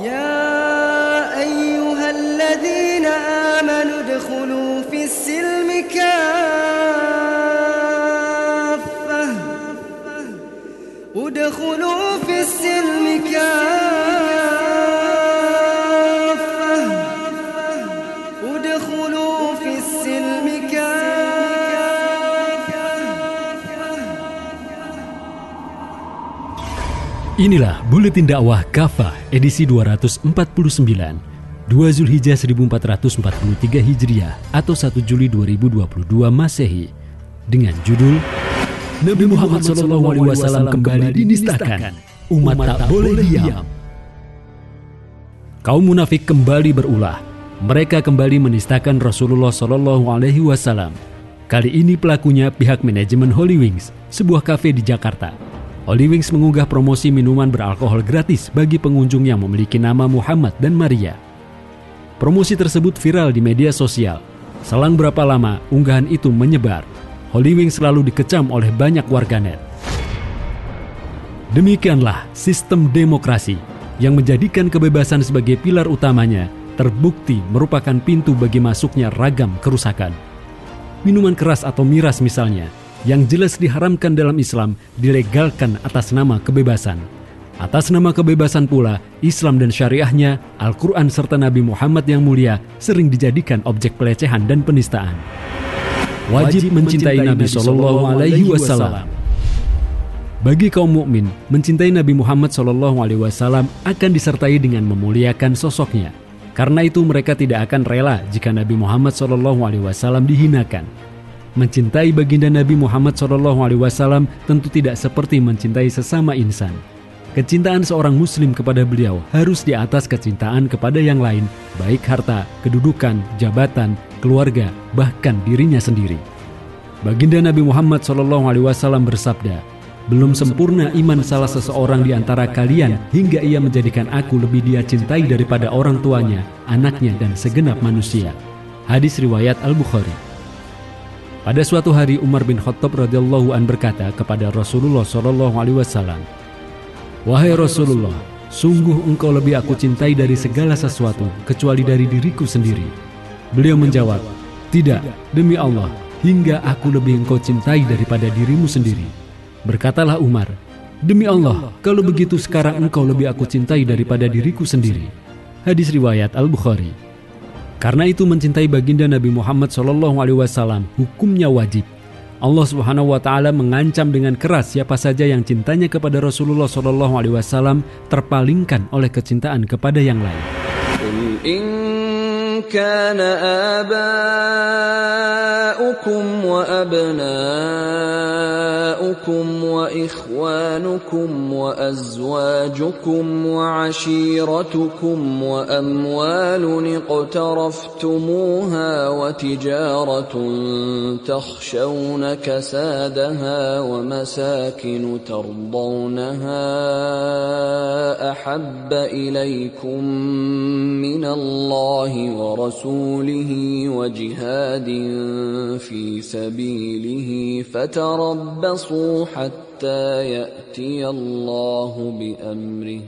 يا أيها الذين آمنوا ادخلوا في السلم كافة. ادخلوا في السلم كافة. ادخلوا في السلم كافة. Inilah Buletin Dakwah Kafah edisi 249 2 Zulhijjah 1443 Hijriah atau 1 Juli 2022 Masehi dengan judul Nabi Muhammad SAW kembali dinistakan umat tak boleh diam Kaum munafik kembali berulah mereka kembali menistakan Rasulullah Shallallahu Alaihi Wasallam. Kali ini pelakunya pihak manajemen Holy Wings, sebuah kafe di Jakarta. Holy Wings mengunggah promosi minuman beralkohol gratis bagi pengunjung yang memiliki nama Muhammad dan Maria. Promosi tersebut viral di media sosial. Selang berapa lama unggahan itu menyebar. Holy Wings selalu dikecam oleh banyak warganet. Demikianlah sistem demokrasi yang menjadikan kebebasan sebagai pilar utamanya terbukti merupakan pintu bagi masuknya ragam kerusakan. Minuman keras atau miras misalnya, yang jelas diharamkan dalam Islam dilegalkan atas nama kebebasan. Atas nama kebebasan pula, Islam dan syariahnya, Al-Quran serta Nabi Muhammad yang mulia sering dijadikan objek pelecehan dan penistaan. Wajib mencintai Nabi Shallallahu Alaihi Wasallam. Bagi kaum mukmin, mencintai Nabi Muhammad Shallallahu Alaihi Wasallam akan disertai dengan memuliakan sosoknya. Karena itu mereka tidak akan rela jika Nabi Muhammad SAW dihinakan. Mencintai baginda Nabi Muhammad SAW tentu tidak seperti mencintai sesama insan. Kecintaan seorang muslim kepada beliau harus di atas kecintaan kepada yang lain, baik harta, kedudukan, jabatan, keluarga, bahkan dirinya sendiri. Baginda Nabi Muhammad SAW bersabda, belum sempurna iman salah seseorang di antara kalian hingga ia menjadikan aku lebih dia cintai daripada orang tuanya, anaknya, dan segenap manusia. Hadis riwayat Al-Bukhari. Pada suatu hari Umar bin Khattab radhiyallahu an berkata kepada Rasulullah Shallallahu alaihi wasallam, "Wahai Rasulullah, sungguh engkau lebih aku cintai dari segala sesuatu kecuali dari diriku sendiri." Beliau menjawab, "Tidak, demi Allah, hingga aku lebih engkau cintai daripada dirimu sendiri." Berkatalah Umar, Demi Allah, kalau begitu sekarang engkau lebih aku cintai daripada diriku sendiri. Hadis riwayat Al-Bukhari. Karena itu mencintai baginda Nabi Muhammad SAW hukumnya wajib. Allah Subhanahu wa taala mengancam dengan keras siapa saja yang cintanya kepada Rasulullah SAW terpalingkan oleh kecintaan kepada yang lain. كان آباؤكم وأبناؤكم وإخوانكم وأزواجكم وعشيرتكم وأموال اقترفتموها وتجارة تخشون كسادها ومساكن ترضونها أحب إليكم من الله ورسوله وجهاد في سبيله فتربصوا حتى ياتي الله بامره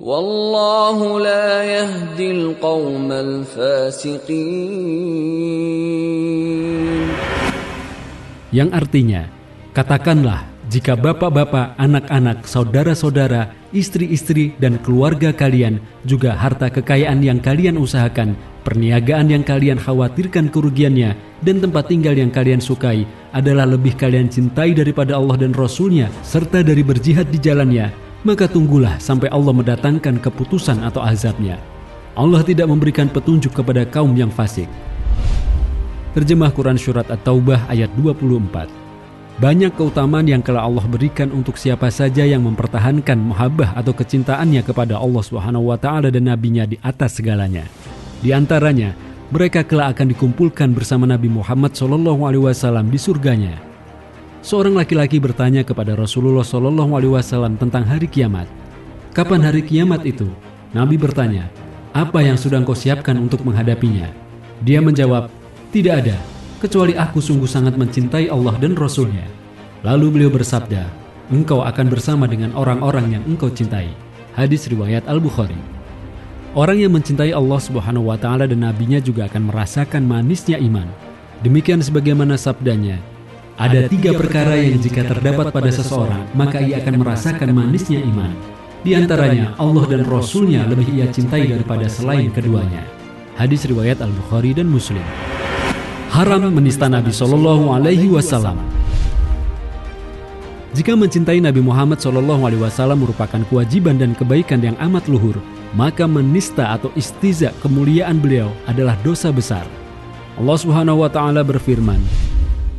والله لا يهدي القوم الفاسقين Yang artinya, katakanlah jika bapak-bapak, anak-anak, saudara-saudara, istri-istri, dan keluarga kalian, juga harta kekayaan yang kalian usahakan, perniagaan yang kalian khawatirkan kerugiannya, dan tempat tinggal yang kalian sukai adalah lebih kalian cintai daripada Allah dan Rasulnya, serta dari berjihad di jalannya, maka tunggulah sampai Allah mendatangkan keputusan atau azabnya. Allah tidak memberikan petunjuk kepada kaum yang fasik. Terjemah Quran Surat At-Taubah ayat 24 banyak keutamaan yang telah Allah berikan untuk siapa saja yang mempertahankan muhabbah atau kecintaannya kepada Allah Subhanahu wa taala dan nabinya di atas segalanya. Di antaranya, mereka kelak akan dikumpulkan bersama Nabi Muhammad Shallallahu alaihi wasallam di surganya. Seorang laki-laki bertanya kepada Rasulullah Shallallahu alaihi wasallam tentang hari kiamat. Kapan hari kiamat itu? Nabi bertanya, "Apa yang sudah engkau siapkan untuk menghadapinya?" Dia menjawab, "Tidak ada, kecuali aku sungguh sangat mencintai Allah dan Rasulnya. Lalu beliau bersabda, engkau akan bersama dengan orang-orang yang engkau cintai. Hadis riwayat Al-Bukhari. Orang yang mencintai Allah Subhanahu wa taala dan nabinya juga akan merasakan manisnya iman. Demikian sebagaimana sabdanya, ada tiga perkara yang jika terdapat pada seseorang, maka ia akan merasakan manisnya iman. Di antaranya, Allah dan Rasulnya lebih ia cintai daripada selain keduanya. Hadis riwayat Al-Bukhari dan Muslim. Haram menista Nabi Shallallahu Alaihi Wasallam. Jika mencintai Nabi Muhammad Shallallahu Alaihi Wasallam merupakan kewajiban dan kebaikan yang amat luhur, maka menista atau istiza kemuliaan beliau adalah dosa besar. Allah Subhanahu wa taala berfirman,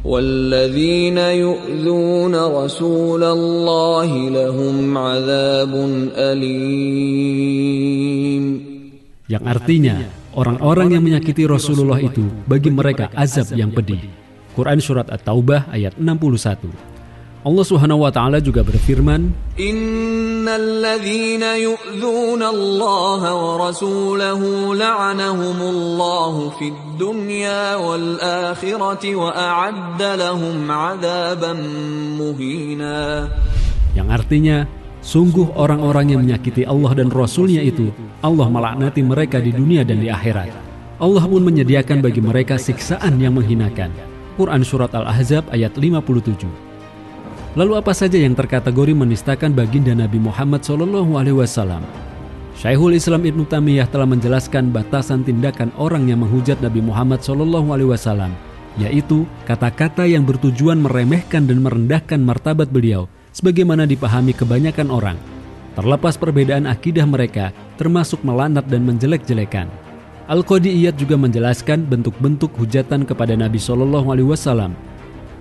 والذين يؤذون رسول الله لهم عذاب أليم yang artinya orang-orang yang menyakiti Rasulullah itu bagi mereka azab yang pedih. Quran surat At-Taubah ayat 61. Allah Subhanahu wa taala juga berfirman, إن الذين يؤذون الله ورسوله لعنهم الله في الدنيا والآخرة وأعد لهم عذابا مهينا yang artinya sungguh orang-orang yang menyakiti Allah dan Rasulnya itu Allah melaknati mereka di dunia dan di akhirat. Allah pun menyediakan bagi mereka siksaan yang menghinakan. Quran surat Al-Ahzab ayat 57. Lalu apa saja yang terkategori menistakan baginda Nabi Muhammad Shallallahu Alaihi Wasallam? Syekhul Islam Ibnu Taimiyah telah menjelaskan batasan tindakan orang yang menghujat Nabi Muhammad Shallallahu Alaihi Wasallam, yaitu kata-kata yang bertujuan meremehkan dan merendahkan martabat beliau, sebagaimana dipahami kebanyakan orang. Terlepas perbedaan akidah mereka, termasuk melanat dan menjelek-jelekan. Al-Qadiyat juga menjelaskan bentuk-bentuk hujatan kepada Nabi Shallallahu Alaihi Wasallam,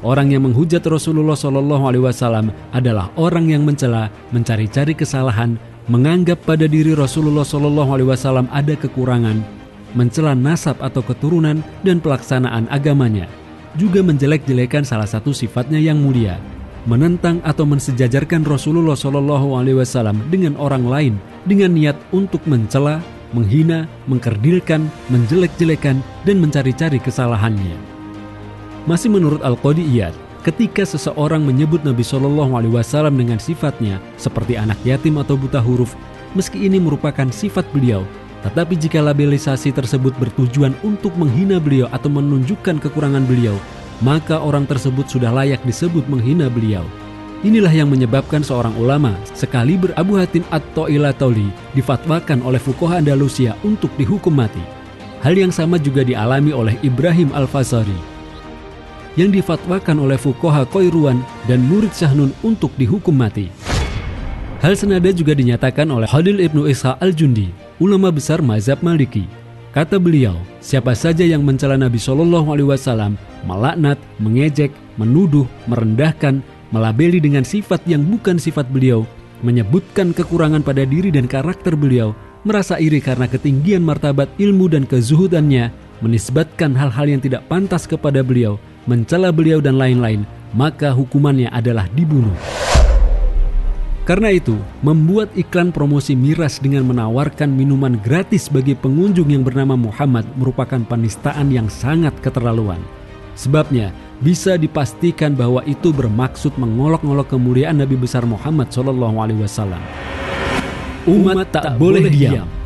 Orang yang menghujat Rasulullah Shallallahu Alaihi Wasallam adalah orang yang mencela, mencari-cari kesalahan, menganggap pada diri Rasulullah Shallallahu Alaihi Wasallam ada kekurangan, mencela nasab atau keturunan dan pelaksanaan agamanya, juga menjelek-jelekan salah satu sifatnya yang mulia, menentang atau mensejajarkan Rasulullah Shallallahu Alaihi Wasallam dengan orang lain dengan niat untuk mencela, menghina, mengkerdilkan, menjelek-jelekan, dan mencari-cari kesalahannya. Masih menurut Al-Qadiyat, ketika seseorang menyebut Nabi Shallallahu Alaihi Wasallam dengan sifatnya seperti anak yatim atau buta huruf, meski ini merupakan sifat beliau, tetapi jika labelisasi tersebut bertujuan untuk menghina beliau atau menunjukkan kekurangan beliau, maka orang tersebut sudah layak disebut menghina beliau. Inilah yang menyebabkan seorang ulama sekaliber Abu Hatim At-Toilatoli difatwakan oleh fukoha Andalusia untuk dihukum mati. Hal yang sama juga dialami oleh Ibrahim Al-Fasari yang difatwakan oleh fukoha Koiruan dan murid Syahnun untuk dihukum mati. Hal senada juga dinyatakan oleh Khalil Ibnu Isha Al-Jundi, ulama besar mazhab Maliki. Kata beliau, siapa saja yang mencela Nabi Shallallahu Alaihi Wasallam, melaknat, mengejek, menuduh, merendahkan, melabeli dengan sifat yang bukan sifat beliau, menyebutkan kekurangan pada diri dan karakter beliau, merasa iri karena ketinggian martabat ilmu dan kezuhudannya, menisbatkan hal-hal yang tidak pantas kepada beliau, mencela beliau dan lain-lain, maka hukumannya adalah dibunuh. Karena itu, membuat iklan promosi miras dengan menawarkan minuman gratis bagi pengunjung yang bernama Muhammad merupakan penistaan yang sangat keterlaluan. Sebabnya, bisa dipastikan bahwa itu bermaksud mengolok-olok kemuliaan Nabi besar Muhammad Wasallam. Umat tak boleh diam.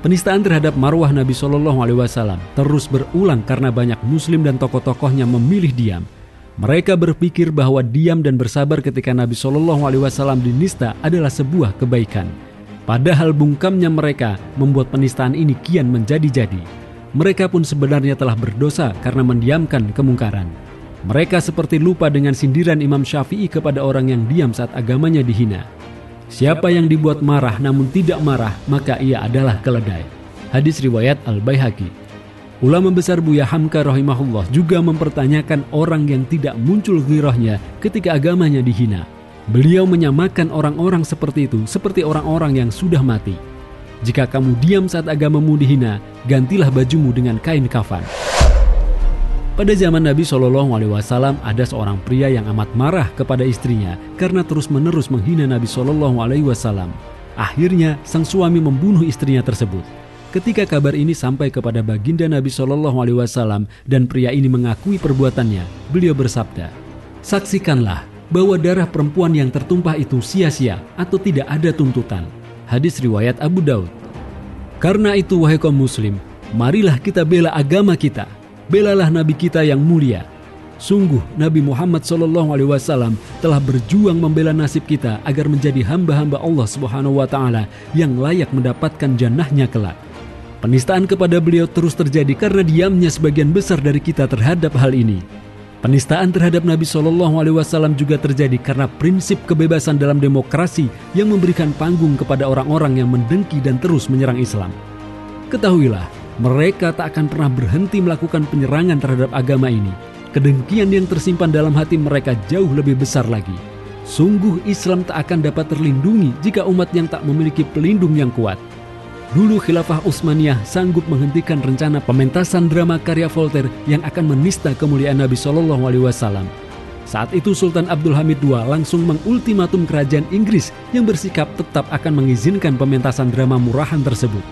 Penistaan terhadap marwah Nabi Shallallahu Alaihi Wasallam terus berulang karena banyak Muslim dan tokoh-tokohnya memilih diam. Mereka berpikir bahwa diam dan bersabar ketika Nabi Shallallahu Alaihi Wasallam dinista adalah sebuah kebaikan. Padahal bungkamnya mereka membuat penistaan ini kian menjadi-jadi. Mereka pun sebenarnya telah berdosa karena mendiamkan kemungkaran. Mereka seperti lupa dengan sindiran Imam Syafi'i kepada orang yang diam saat agamanya dihina. Siapa yang dibuat marah namun tidak marah, maka ia adalah keledai. Hadis riwayat Al-Baihaqi. Ulama besar Buya Hamka rahimahullah juga mempertanyakan orang yang tidak muncul girohnya ketika agamanya dihina. Beliau menyamakan orang-orang seperti itu seperti orang-orang yang sudah mati. Jika kamu diam saat agamamu dihina, gantilah bajumu dengan kain kafan. Pada zaman Nabi Shallallahu Alaihi Wasallam ada seorang pria yang amat marah kepada istrinya karena terus-menerus menghina Nabi Shallallahu Alaihi Wasallam. Akhirnya sang suami membunuh istrinya tersebut. Ketika kabar ini sampai kepada baginda Nabi Shallallahu Alaihi Wasallam dan pria ini mengakui perbuatannya, beliau bersabda, saksikanlah bahwa darah perempuan yang tertumpah itu sia-sia atau tidak ada tuntutan. Hadis riwayat Abu Daud. Karena itu wahai kaum muslim, marilah kita bela agama kita. Belalah nabi kita yang mulia. Sungguh Nabi Muhammad SAW telah berjuang membela nasib kita agar menjadi hamba-hamba Allah Subhanahu wa taala yang layak mendapatkan jannahnya kelak. Penistaan kepada beliau terus terjadi karena diamnya sebagian besar dari kita terhadap hal ini. Penistaan terhadap Nabi Shallallahu Alaihi Wasallam juga terjadi karena prinsip kebebasan dalam demokrasi yang memberikan panggung kepada orang-orang yang mendengki dan terus menyerang Islam. Ketahuilah, mereka tak akan pernah berhenti melakukan penyerangan terhadap agama ini kedengkian yang tersimpan dalam hati mereka jauh lebih besar lagi. Sungguh Islam tak akan dapat terlindungi jika umat yang tak memiliki pelindung yang kuat. Dulu Khilafah Utsmaniyah sanggup menghentikan rencana pementasan drama karya Voltaire yang akan menista kemuliaan Nabi Shallallahu Alaihi Wasallam. Saat itu Sultan Abdul Hamid II langsung mengultimatum kerajaan Inggris yang bersikap tetap akan mengizinkan pementasan drama murahan tersebut.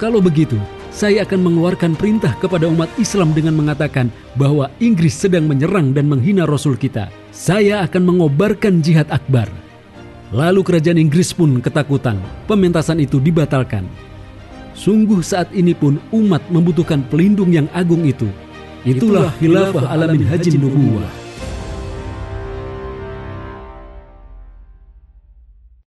Kalau begitu, saya akan mengeluarkan perintah kepada umat Islam dengan mengatakan bahwa Inggris sedang menyerang dan menghina Rasul kita. Saya akan mengobarkan jihad akbar. Lalu kerajaan Inggris pun ketakutan, pementasan itu dibatalkan. Sungguh saat ini pun umat membutuhkan pelindung yang agung itu. Itulah khilafah alamin hajin nubuwah.